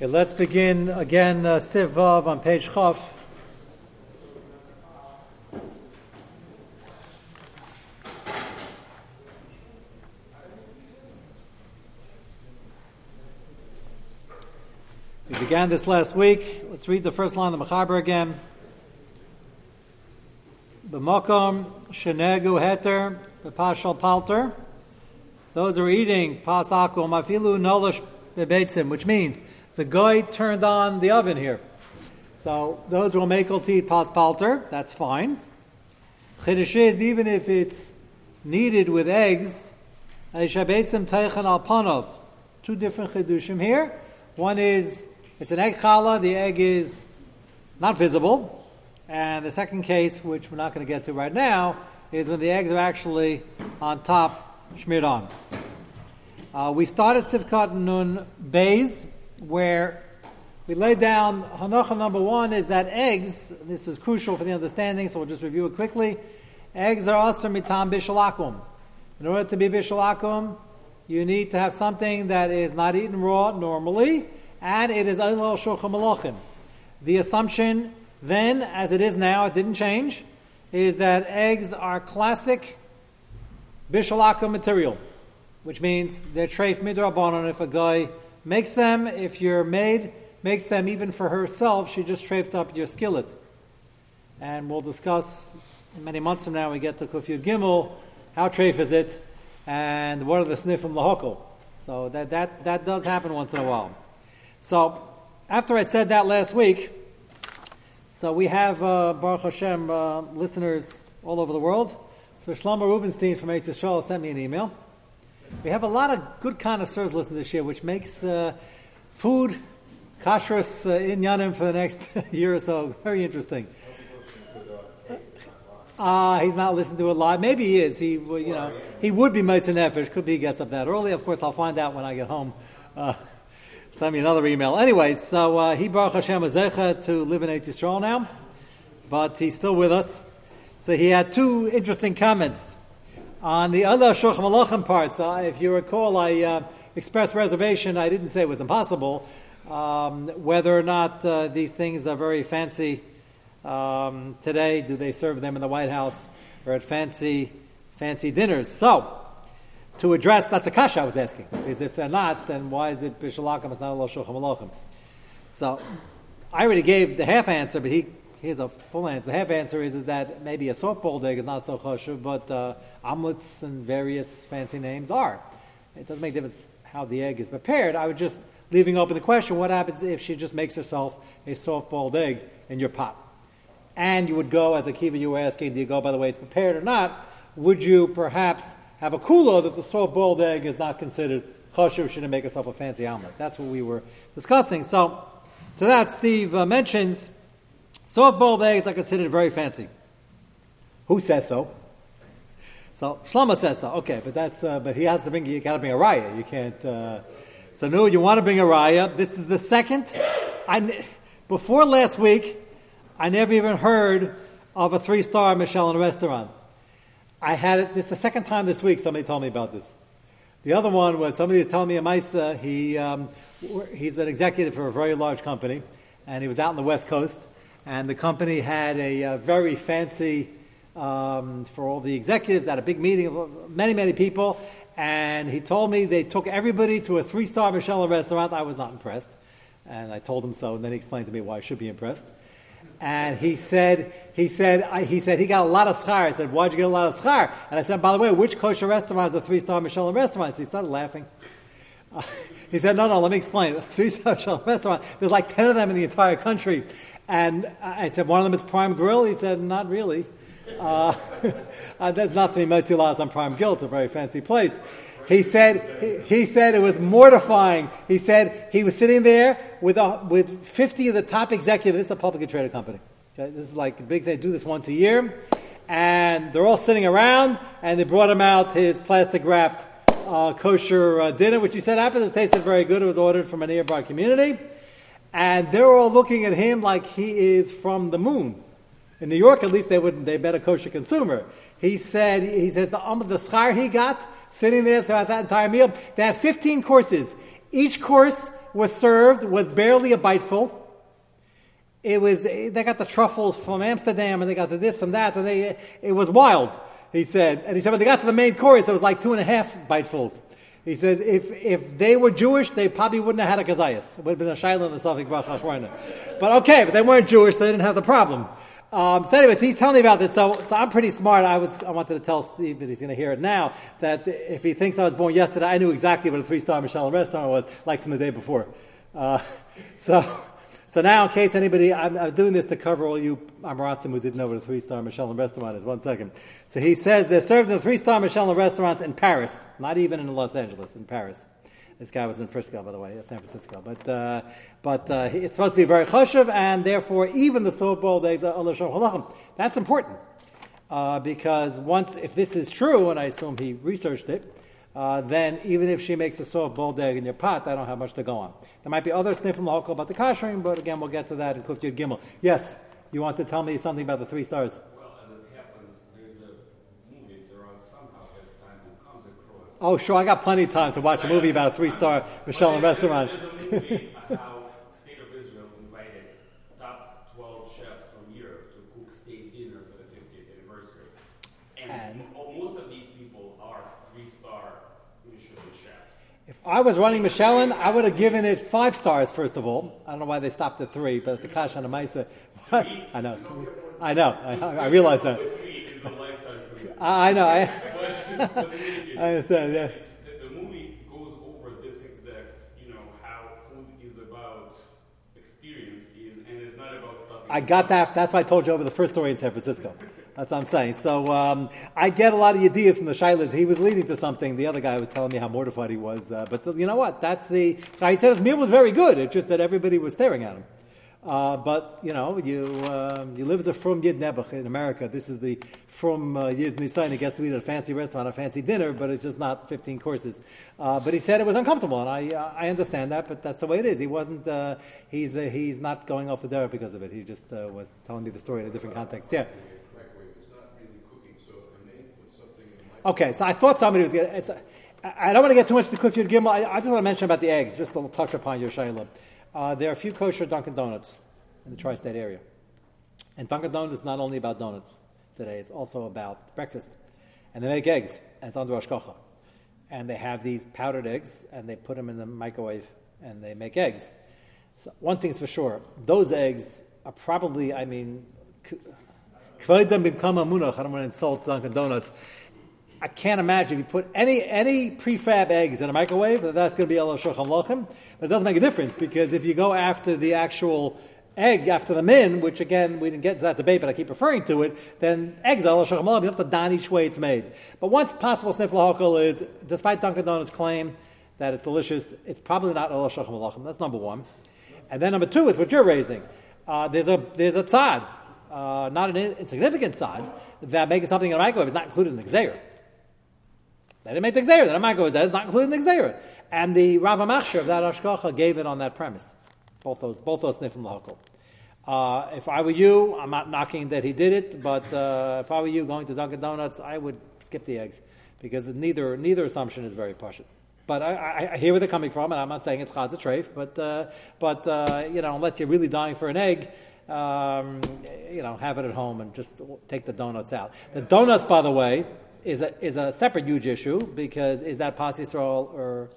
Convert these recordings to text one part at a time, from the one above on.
Okay, let's begin again, uh, on page Chaf. We began this last week. Let's read the first line of the Mechaber again. B'mokom shenegu heter b'pashal palter. Those who are eating pas akum mafilu nolish bebeitzim, which means the guy turned on the oven here. So those will make eat pas palter. That's fine. Chiddush is even if it's kneaded with eggs. Two different chidushim here. One is it's an egg challah. The egg is not visible. And the second case, which we're not going to get to right now, is when the eggs are actually on top, on. Uh, we started Sivkat Nun Bays, where we lay down Hanacha number one is that eggs, this is crucial for the understanding, so we'll just review it quickly. Eggs are also mitam bishalakum. In order to be bishalakum, you need to have something that is not eaten raw normally, and it is Eilal Shulchan Malachim. The assumption then, as it is now, it didn't change, is that eggs are classic Bishalaka material, which means they're treif midrabanon. If a guy makes them, if your maid makes them even for herself, she just treifed up your skillet. And we'll discuss many months from now, we get to Kufyud Gimel, how treif is it, and what are the sniffim lahokal. So that, that, that does happen once in a while. So, after I said that last week, so we have uh, Baruch Hashem uh, listeners all over the world. So Shlomo Rubenstein from Eretz Yisrael sent me an email. We have a lot of good connoisseurs listening this year, which makes uh, food kashrus uh, in Yanim for the next year or so very interesting. Uh, he's not listening to it live. Maybe he is. He, you know, he would be Mitzvah Nefesh. Could be he gets up that early. Of course, I'll find out when I get home. Uh, send me another email. Anyway, so uh, he Baruch Hashem Azecha to live in Eretz Yisrael now, but he's still with us. So he had two interesting comments on the other Shulchan Malachim parts. Uh, if you recall, I uh, expressed reservation. I didn't say it was impossible. Um, whether or not uh, these things are very fancy um, today, do they serve them in the White House or at fancy fancy dinners? So to address, that's a kasha I was asking. Because if they're not, then why is it Bishalakam, it's not Allah Shulchan Malachim? So, I already gave the half answer, but he here's a full answer. The half answer is, is that maybe a softball egg is not so choshev, but uh, omelets and various fancy names are. It doesn't make difference how the egg is prepared. I would just leaving open the question: What happens if she just makes herself a soft-boiled egg in your pot? And you would go, as Akiva, you were asking, do you go by the way it's prepared or not? Would you perhaps have a kula that the soft boiled egg is not considered kosher, shouldn't make yourself a fancy omelet. That's what we were discussing. So, to that, Steve uh, mentions soft boiled eggs are considered very fancy. Who says so? So Shlomo says so. Okay, but that's uh, but he has to bring you got to bring a raya. You can't. Uh, so no, you want to bring a raya. This is the second. I before last week, I never even heard of a three star Michelin restaurant. I had it, this is the second time this week somebody told me about this. The other one was somebody was telling me a Maisa, he, um, he's an executive for a very large company, and he was out on the West Coast, and the company had a, uh, very fancy, um, for all the executives, had a big meeting of many, many people, and he told me they took everybody to a three star Michelin restaurant. I was not impressed, and I told him so, and then he explained to me why I should be impressed and he said, he said, he said he got a lot of schar. I said, why'd you get a lot of schar? And I said, by the way, which kosher restaurant is a three-star Michelin restaurant? So he started laughing. Uh, he said, no, no, let me explain. Three-star Michelin restaurant, there's like 10 of them in the entire country. And I said, one of them is Prime Grill? He said, not really. Uh, uh, that's not to be Metzilas on Prime Grill. It's a very fancy place. He said, he, he, said it was mortifying. He said he was sitting there with, a, with 50 of the top executives. This is a publicly traded company. Okay? This is like a big, thing. they do this once a year. And they're all sitting around, and they brought him out his plastic wrapped uh, kosher uh, dinner, which he said happened to taste very good. It was ordered from a nearby community. And they're all looking at him like he is from the moon. In New York, at least they wouldn't. They bet a kosher consumer. He said, he says the um, the schar he got sitting there throughout that entire meal. They had 15 courses. Each course was served was barely a biteful. It was they got the truffles from Amsterdam and they got the this and that and they it was wild. He said, and he said when they got to the main course, it was like two and a half bitefuls. He says if if they were Jewish, they probably wouldn't have had a kazayas. It would have been a shaila and a safik But okay, but they weren't Jewish, so they didn't have the problem. Um, so, anyways, he's telling me about this. So, so I'm pretty smart. I was I wanted to tell Steve that he's going to hear it now. That if he thinks I was born yesterday, I knew exactly what a three star Michelin restaurant was like from the day before. Uh, so. So now, in case anybody, I'm, I'm, doing this to cover all you Amaratzim who didn't know what a three-star Michelin restaurant is. One second. So he says they're served in a three-star Michelin restaurant in Paris, not even in Los Angeles, in Paris. This guy was in Frisco, by the way, San Francisco. But uh, but uh, it's supposed to be very choshev, and therefore even the Super Bowl days are. That's important uh, because once, if this is true, and I assume he researched it, uh, then even if she makes a soft boiled egg in your pot, I don't have much to go on. There might be other sniff from the about the kashering, but again, we'll get to that in Kuf Gimel. Yes, you want to tell me something about the three stars? Well, as it happens, there's a movie there somehow this time who comes across. Oh, sure. I got plenty of time to watch a movie about a three-star Michelin restaurant. There's a movie how State of Israel invited top 12 chefs from Europe to cook state dinner for the 50th anniversary. And, and most of these people are three-star Michelin chefs. If I was running Michelin, I would have given it five stars, first of all. I don't know why they stopped at three, but it's a kash on a maisa. I know. I know. I, I realize that. I know. I, I understand. Yeah. The, the, movie goes over this exact, you know, how food is about experience and it's not about stuff. I got that. That's why I told you over the first story in San Francisco. That's what I'm saying. So um, I get a lot of ideas from the Shilas. He was leading to something. The other guy was telling me how mortified he was. Uh, but the, you know what? That's the. So he said his meal was very good. It's just that everybody was staring at him. Uh, but you know, you um, you live as a from Yid Nebuch in America. This is the from uh, Yid Nisan. He gets to eat at a fancy restaurant, a fancy dinner, but it's just not 15 courses. Uh, but he said it was uncomfortable, and I uh, I understand that, but that's the way it is. He wasn't. Uh, he's he's not going off the derech because of it. He just was telling me the story in a different context. Yeah. Okay, so I thought somebody was going to. I don't want to get too much to Kufyud Gimel. I, I just want to mention about the eggs, just to touch upon your Shayla. Uh, there are a few kosher Dunkin' Donuts in the tri-state area. And Dunkin' Donuts is not only about donuts today, it's also about breakfast. And they make eggs, as under Ashkocha. And they have these powdered eggs, and they put them in the microwave, and they make eggs. So one thing's for sure, those eggs are probably, I mean, I don't want to insult Dunkin' Donuts. I can't imagine if you put any any prefab eggs in a microwave that that's going to be El Shulchan Lochem. But it doesn't make a difference because if you go after the actual egg after the min, which again we didn't get to that debate, but I keep referring to it, then eggs El Shulchan Lochem. You have to don each way it's made. But once possible sniff lahokal is, despite Dunkin' Donuts' claim that it's delicious, it's probably not El Shulchan Lochem. That's number one. And then number two is what you're raising. Uh, there's a there's a tzad, uh, not an insignificant tzad, that making something in a microwave is not included in the gzeir. They didn't make the Xera. The Rambam says it's not including the Xera. And the Rav Machshir of that Ashkocha gave it on that premise. Both those, both those Nifim Lahokol. Uh, if I were you, I'm not knocking that he did it, but uh, if I were you going to Dunkin' Donuts, I would skip the eggs because neither neither assumption is very partial. But I, I, I, hear where they're coming from, and I'm not saying it's chaz treif, but uh, but uh, you know, unless you're really dying for an egg, um, you know, have it at home and just take the donuts out. The donuts, by the way, is a, is a separate huge issue because is that pas Yisrael or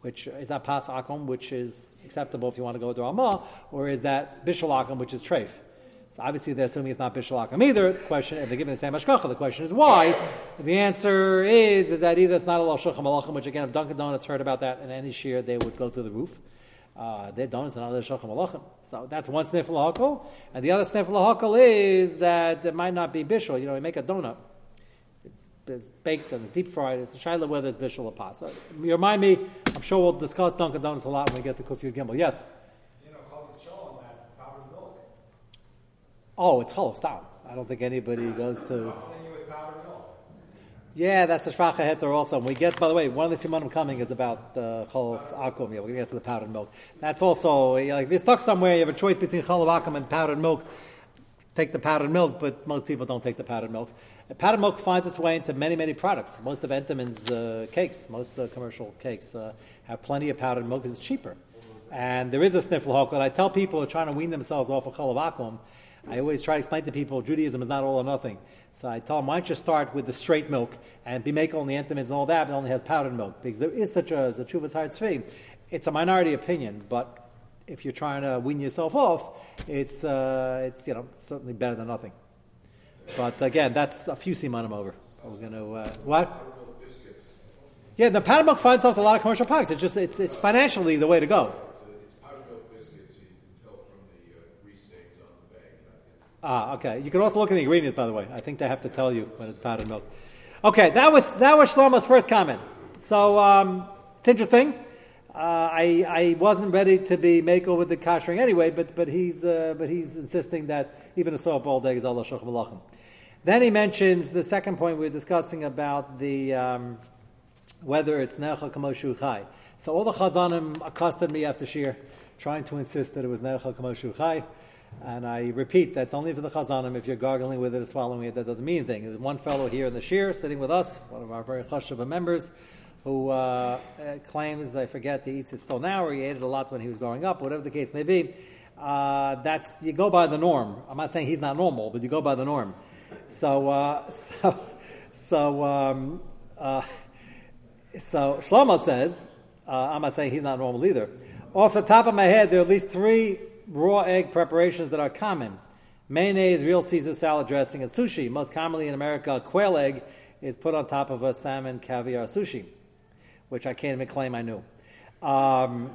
which is that pas akum, which is acceptable if you want to go to Alma, or is that bishul akum, which is treif? So obviously they're assuming it's not bishul akum either. The question, they're giving the same ashkacha. The question is why. The answer is is that either it's not a shulchan malachim, which again, if Dunkin' Donuts heard about that in any shear, they would go through the roof. Uh, their donuts are not a shulchan malachim. So that's one sniff lahakol, and the other sniff lahakol is that it might not be bishul. You know, you make a donut it's baked and it's deep fried. It's a shaila whether it's bishul or pas. So, you remind me. I'm sure we'll discuss Dunkin' Donuts a lot when we get to Kufiyud Gimel. Yes. You know, cholesteral that powdered milk. Oh, it's cholesteral. I don't think anybody goes to. Yeah, that's a shvacha heter also. we get, by the way, one of the simanim coming is about uh, akum. Yeah, we're going to get to the powdered milk. That's also, you know, like if you're stuck somewhere, you have a choice between chalav akum and powdered milk take the powdered milk, but most people don't take the powdered milk. powdered milk finds its way into many, many products. Most of Entenmann's uh, cakes, most uh, commercial cakes, uh, have plenty of powdered milk because it's cheaper. And there is a sniffle hokot. I tell people who are trying to wean themselves off of chalav I always try to explain to people Judaism is not all or nothing. So I tell them, why don't you start with the straight milk and be make only Entenmann's and all that, but only has powdered milk because there is such a, as a chuvas hard It's a minority opinion, but if you're trying to wean yourself off, it's uh, it's you know certainly better than nothing. But again, that's a few simanim over. We're going to uh, what? Yeah, the powdered milk finds off a lot of commercial products. It's just it's it's financially the way to go. Ah, okay. You can also look at the ingredients, by the way. I think they have to tell you when it's powdered milk. Okay, that was that was Shlomo's first comment. So um, it's interesting. Uh, I I wasn't ready to be mako with the kashering anyway, but but he's uh, but he's insisting that even a soap all is Allah malachim. Then he mentions the second point we were discussing about the um, whether it's necha kamoshu chai. So all the chazanim accosted me after shir, trying to insist that it was necha kamoshu chai. And I repeat, that's only for the chazanim. If you're gargling with it or swallowing it, that doesn't mean anything. There's one fellow here in the shir sitting with us, one of our very chashuva members, who uh, claims, I forget, he eats it still now, or he ate it a lot when he was growing up, whatever the case may be. Uh, that's you go by the norm. I'm not saying he's not normal, but you go by the norm. So, uh, so, so, um, uh, so Shlomo says, uh, I'm not saying he's not normal either. Off the top of my head, there are at least three raw egg preparations that are common. Mayonnaise, real Caesar salad dressing, and sushi. Most commonly in America, quail egg is put on top of a salmon caviar sushi, which I can't even claim I knew. Um,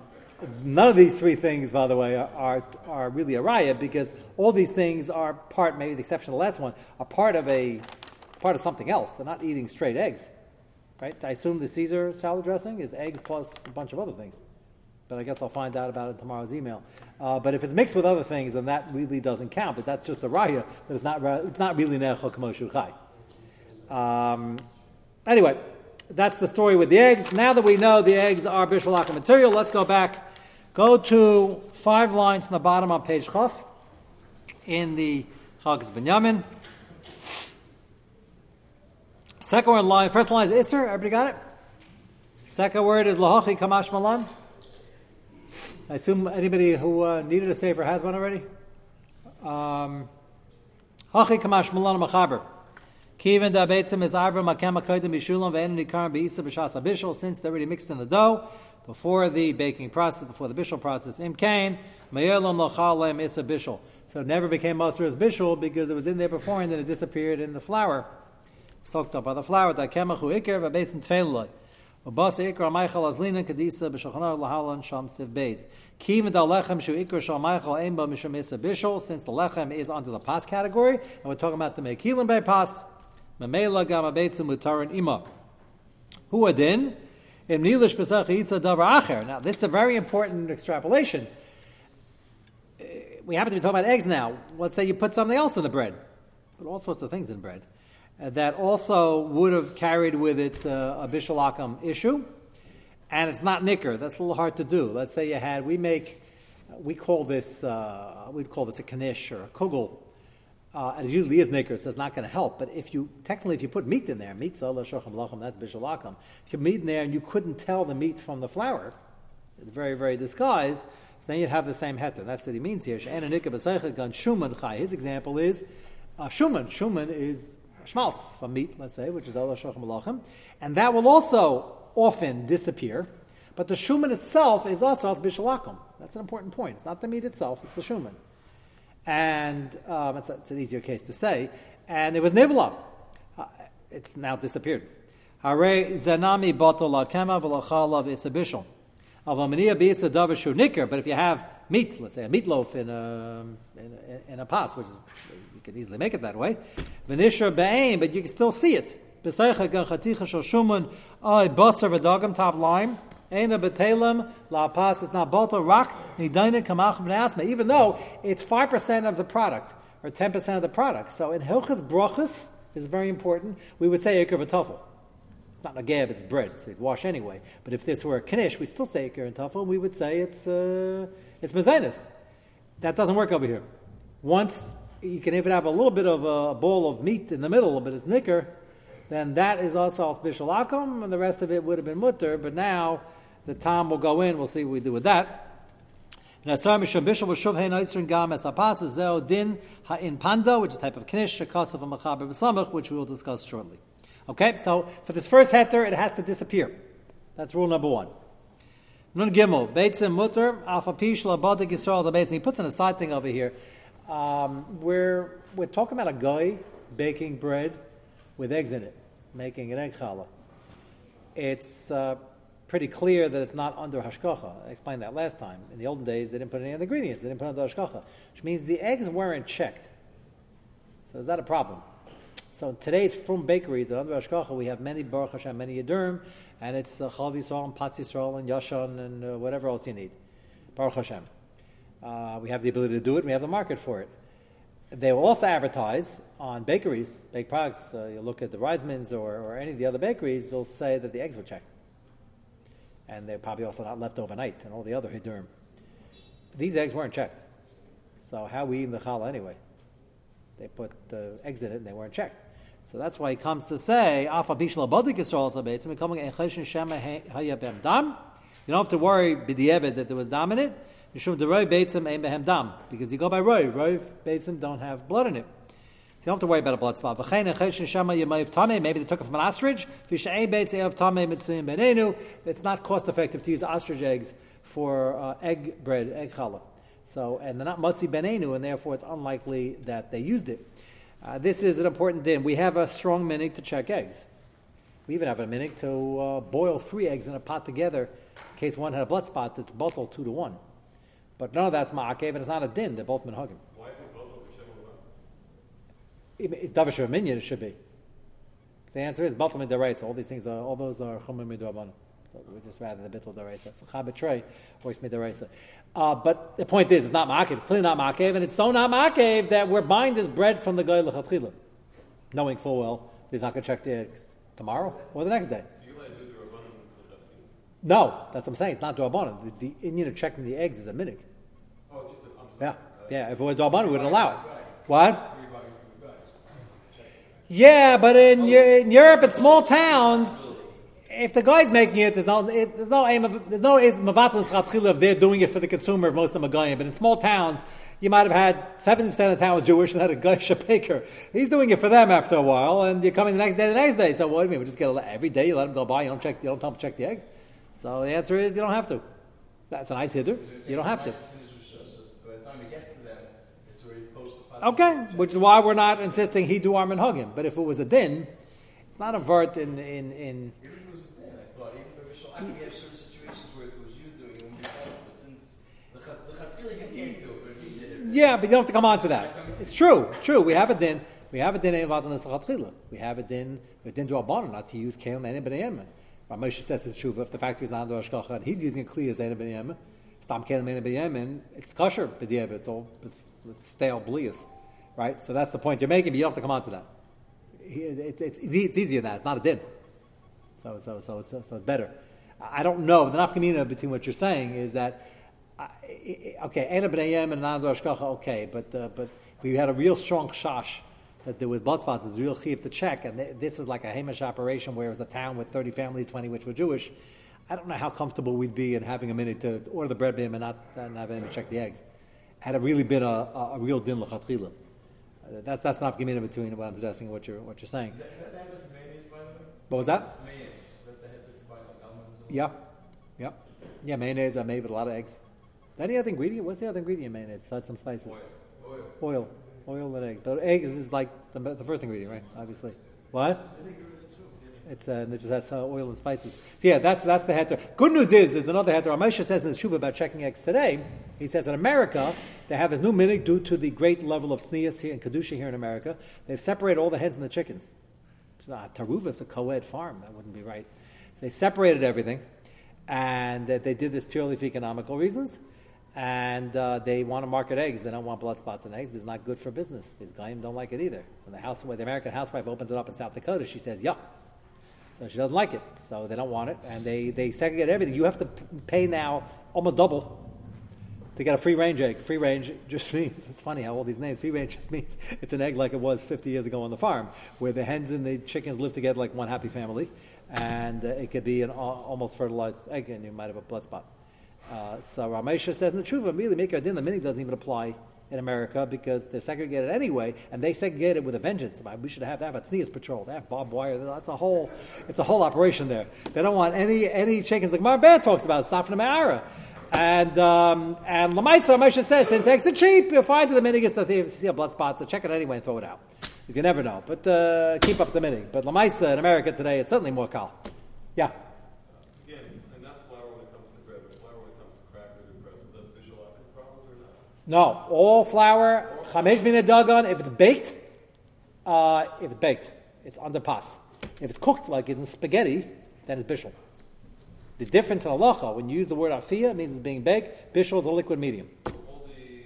none of these three things, by the way, are, are, really a riot because all these things are part, maybe the exception of the last one, are part of a part of something else. They're not eating straight eggs, right? I assume the Caesar salad dressing is eggs plus a bunch of other things but I guess I'll find out about it in tomorrow's email. Uh, but if it's mixed with other things, then that really doesn't count. But that's just a raya that it's not, it's not really kamoshu chai. Um, anyway, that's the story with the eggs. Now that we know the eggs are bishulaka material, let's go back. Go to five lines from the bottom on page chaf in the Chelkas Binyamin. Second word line, first line is Isser. Everybody got it? Second word is Lahachi Kamash Malan. I assume anybody who uh, needed a sefer has one already. Um, Hachi kamash malan machaber. Kiven da beitzim is avra makem akoydim bishulam ve'en nikarim beisa b'shas abishol since they're already mixed in the dough before the baking process, before the bishul process. Im kain me'elam lachalem isa bishul. So it never became master as bishul because it was in there before and then it disappeared in the flour, soaked up by the flour. Da kemachu ikir v'beitzim tfeiloi. Ubas ikra Michael azlina kadisa b'shachana lahalan sham siv beis. Kiv da lechem shu ikra shal Michael ein ba mishum isa. Since the lechem is under the pas category, and we're talking about the mekilim by pas. Mamela gama beitzim mutarin ima. Who adin? Im nilish pesach yitza davar acher. Now this is a very important extrapolation. We happen to be talking about eggs now. Let's say you put something else in the bread. Put all sorts of things in bread that also would have carried with it uh, a bishalakam issue, and it's not nicker. That's a little hard to do. Let's say you had, we make, we call this, uh, we'd call this a kanish or a kugel, uh, and it usually is nicker, so it's not going to help. But if you, technically, if you put meat in there, meat that's bishalakam. If you put meat in there and you couldn't tell the meat from the flour, it's very, very disguised, so then you'd have the same heter. That's what he means here. His example is uh, shuman. Shuman is schmaltz from meat, let's say, which is Allah Shochem and that will also often disappear. But the shuman itself is also bishalakum. That's an important point. It's not the meat itself; it's the shuman, and um, it's, a, it's, an easier case to say. And it was nivla. Uh, it's now disappeared. Hare zanami bato kema v'lachalav is a bishul. Avamaniya bisa davar nicker. But if you have meat, let's say a meatloaf in a in a, in a pot, which is you can easily make it that way. V'nishar be'aim, but you can still see it. B'seicha gan chaticha shel shuman, oy basar top line. Betelem la pas is not boto rak nidaina kamach v'nasma. Even though it's five percent of the product or ten percent of the product. So in hilchas brachas is very important. We would say ikar v'tafel. It's not nagab, it's bread, so you'd wash anyway. But if this were a knish, we still say ikar and tafel. We would say it's uh, it's mezainis. That doesn't work over here. Once you can even have a little bit of a bowl of meat in the middle, but it's nicker, then that is also al akum, and the rest of it would have been mutter. But now the tom will go in. We'll see what we do with that. Which is a type of Knish, which we will discuss shortly. Okay, so for this first heter, it has to disappear. That's rule number one. Nun Gimel, Beitzim Mutter, Alpha Pish Labadik Yisrael Beitzim. He puts in a side thing over here. Um, we're, we're talking about a guy baking bread with eggs in it, making an egg challah. It's uh, pretty clear that it's not under hashkacha. I explained that last time. In the olden days, they didn't put any of the ingredients. They didn't put under hashkacha, which means the eggs weren't checked. So is that a problem? So today it's from bakeries that under hashkacha we have many baruch Hashem, many yadurim, and it's uh, chalav yisrael and patz yisrael and yashan and uh, whatever else you need. Baruch Hashem. Uh, we have the ability to do it. We have the market for it. They will also advertise on bakeries, baked products. Uh, you look at the Reismans or, or any of the other bakeries, they'll say that the eggs were checked and they're probably also not left overnight, and all the other hidurim. These eggs weren't checked. So how we eat the challah anyway? They put the eggs in it and they weren't checked. So that's why he comes to say. You don't have to worry b'di'evet that there was dam in it. Because you go by rov. Rov beitzim don't have blood in it. So you don't have to worry about a blood spot. Maybe they took it from an ostrich. It's not cost effective to use ostrich eggs for uh, egg bread, egg challah. So, and they're not matzi benenu, and therefore it's unlikely that they used it. Uh, this is an important din. We have a strong minig to check eggs. We even have a minig to uh, boil three eggs in a pot together in case one had a blood spot that's bottled two to one. But none of that's ma'akev, and it's not a din. They're both minhagim. It's davar minyan. It should be. The answer is batal midaraisa. All these things are all those are chumim midrabanan. So we just rather the bittul daraisa. So chabetray or it's midaraisa. Uh, but the point is, it's not ma'akev. It's clearly not ma'akev, and it's so not ma'akev that we're buying this bread from the guy lechatchila, knowing full well he's not going to check the eggs tomorrow or the next day. No, that's what I'm saying. It's not Durabanan. The, the Indian of checking the eggs is a minig. Oh, just a, yeah, yeah. If it was Durabanan, we wouldn't allow it. What? Yeah, but in, in Europe, in small towns, if the guy's making it, there's no, there's no aim of, there's no mavatal chatchila if they're doing it for the consumer. If most of them are but in small towns, you might have had seventy percent of the town was Jewish and had a baker. He's doing it for them after a while, and you're coming the next day, the next day. So what do you mean? We just get a, every day you let them go by. You don't check. You don't tell check the eggs. So the answer is you don't have to. That's a nice hitter. You don't have to. Okay, which is why we're not insisting he do arm and hug him. But if it was a din, it's not a vert in in in. Yeah, but you don't have to come on to that. It's true. It's true. We have a din. We have a din evad on We have a din. We din to abon not to use kelim and ben. Moshe says it's true. If the factory is not under ashkacha and he's using a kli as ben yemen, stop kelim and ben yemen. It's kosher. It's all it's stale blias right? So that's the point you're making, but you have to come on to that. It's, it's, easier than that. It's not a din. So, so, so, so, so it's better. I don't know. The nafkamina between what you're saying is that, okay, Ena b'nayim and Nando Ashkacha, okay, but, uh, but if you had a real strong shash that there was blood spots, there's real chiv to check, and th- this was like a Hamish operation where it was a town with 30 families, 20 which were Jewish, I don't know how comfortable we'd be in having a minute to order the bread bin and not and have anyone check the eggs. Had it really been a, a, a real din l'chatchila. That's that's not gemina between what I'm suggesting and what you're what you're saying. What was that? Yeah, yeah, yeah. Mayonnaise are made with a lot of eggs. Any other ingredient? What's the other ingredient in mayonnaise besides some spices? Oil. Oil. Oil and eggs. But eggs is like the, the first ingredient, right? Obviously. What? It's uh, it just has oil and spices. So yeah, that's that's the heter. Good news is there's another heter. Ramesha says in his shuva about checking eggs today. He says in America they have this new minig due to the great level of sneas here in kedusha here in America. They've separated all the heads and the chickens. Taruva a co-ed farm. That wouldn't be right. So they separated everything, and uh, they did this purely for economical reasons. And uh, they want to market eggs. They don't want blood spots in eggs because it's not good for business. Because Gaim don't like it either. When the the American housewife opens it up in South Dakota, she says, "Yuck." So she doesn't like it. So they don't want it. And they, they segregate everything. You have to pay now almost double to get a free range egg. Free range just means, it's funny how all these names, free range just means it's an egg like it was 50 years ago on the farm, where the hens and the chickens live together like one happy family. And uh, it could be an almost fertilized egg, and you might have a blood spot. Uh, so Ramesha says in the truth, immediately make din. The minig doesn't even apply in America because they're segregated anyway, and they segregate it with a vengeance. We should have a tznius patrol. They have barbed wire. That's a whole, it's a whole operation there. They don't want any any chickens. Like Mar talks about the Ma'ara. And um, and Lamaisa Moshe says, since eggs are cheap, you'll find the minig that you see a blood spot, so check it anyway and throw it out. Because you never know. But uh, keep up the minig. But Lamaisa in America today, it's certainly more kal. Yeah. Again, and that's flour when it comes to bread, but flour when it comes to crackers and pretzels, that's visual problems or not? No, all flour, chamesh min dagon, if it's baked, uh, if it's baked, it's under pas. If it's cooked like in spaghetti, then it's bishul. The difference in halacha, when you use the word afia, it means it's being baked. Bishul is a liquid medium. All the OU,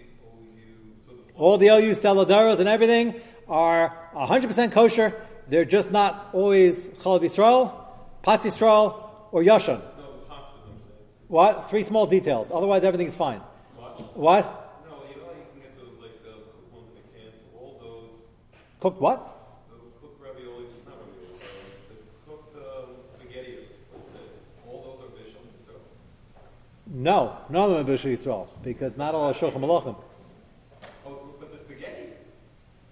so the All the OU Stella D'oros and everything are 100% kosher. They're just not always chalav Yisrael, pas Yisrael, or yashan. no, the pastas, I'm saying. What? Three small details. Otherwise, everything's fine. What? What? No, you know how you can get those like the cooked ones in the cans. So all those, Cooked what? those cooked raviolis, not raviolis, sorry, the cooked um, spaghettios. Let's say all those are visual. So No, none of them are Bishul Yisrael, because not all are Shulchan Malachim. oh, but the spaghetti,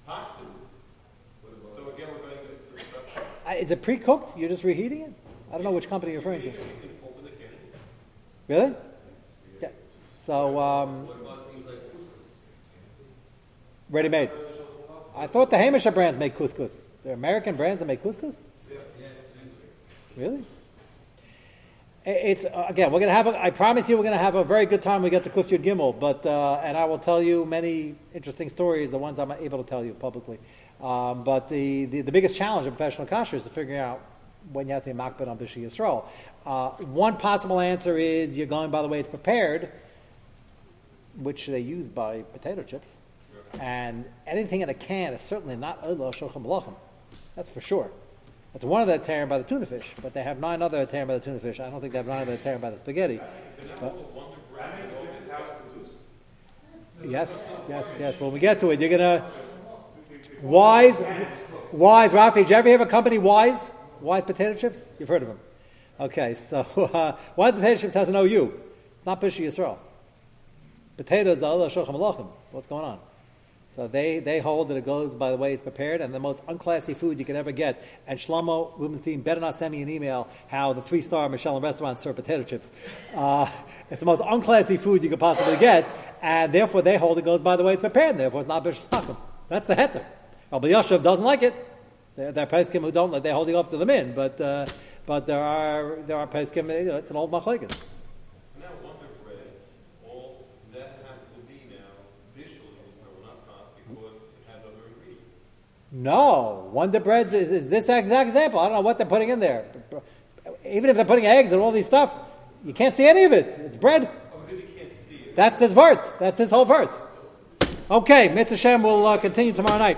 pastas. So again, we're going to the structure. Uh, Is it pre-cooked? You're just reheating it? I don't know which company you're referring to. You can open the can. Really? Yeah. So, um, What about things like couscous? ready-made. I thought the Hamisha brands make couscous. They're American brands that make couscous? Really? It's uh, again. We're gonna have. A, I promise you, we're gonna have a very good time. when We get to Kuf Yud Gimel, but uh, and I will tell you many interesting stories. The ones I'm able to tell you publicly. Um, but the, the the biggest challenge of professional kasher is to figure out when you have to be makbid on Bishul Yisrael. Uh, one possible answer is you're going by the way it's prepared, which they use by potato chips, and anything in a can is certainly not Olah Shulchan Malachim. That's for sure. That's one of the tearing by the tuna fish, but they have nine other tearing by the tuna fish. I don't think they have nine other tearing by the spaghetti. Yes, yes, yes. When we get to it, you're gonna Wise, Wise, Rafi. Did you ever of a company Wise? Wise potato chips? You've heard of them. Okay, so uh, Wise potato chips has an OU. It's not Bishul Yisrael. Potatoes are Allah Malachim. What's going on? So they, they hold that it goes by the way it's prepared and the most unclassy food you can ever get. And Shlomo Rubenstein better not send me an email how the three star Michelin restaurant serve potato chips. Uh, it's the most unclassy food you could possibly get, and therefore they hold it goes by the way it's prepared, and therefore it's not Bishul That's the heter. Rabbi Yashav doesn't like it. There, are Peskim who don't like. They're holding off to the in, but uh, but there are there are Peskim. You know, it's an old machlekes. Now Wonder Bread, all that has to be now visually, so not cost because it has other ingredients. No, Wonder Breads is, is this exact example. I don't know what they're putting in there. Even if they're putting eggs and all these stuff, you can't see any of it. It's bread. Oh, because you can't see it. That's his vert. That's his whole vert. Okay, Mitzvah Shem will uh, continue tomorrow night.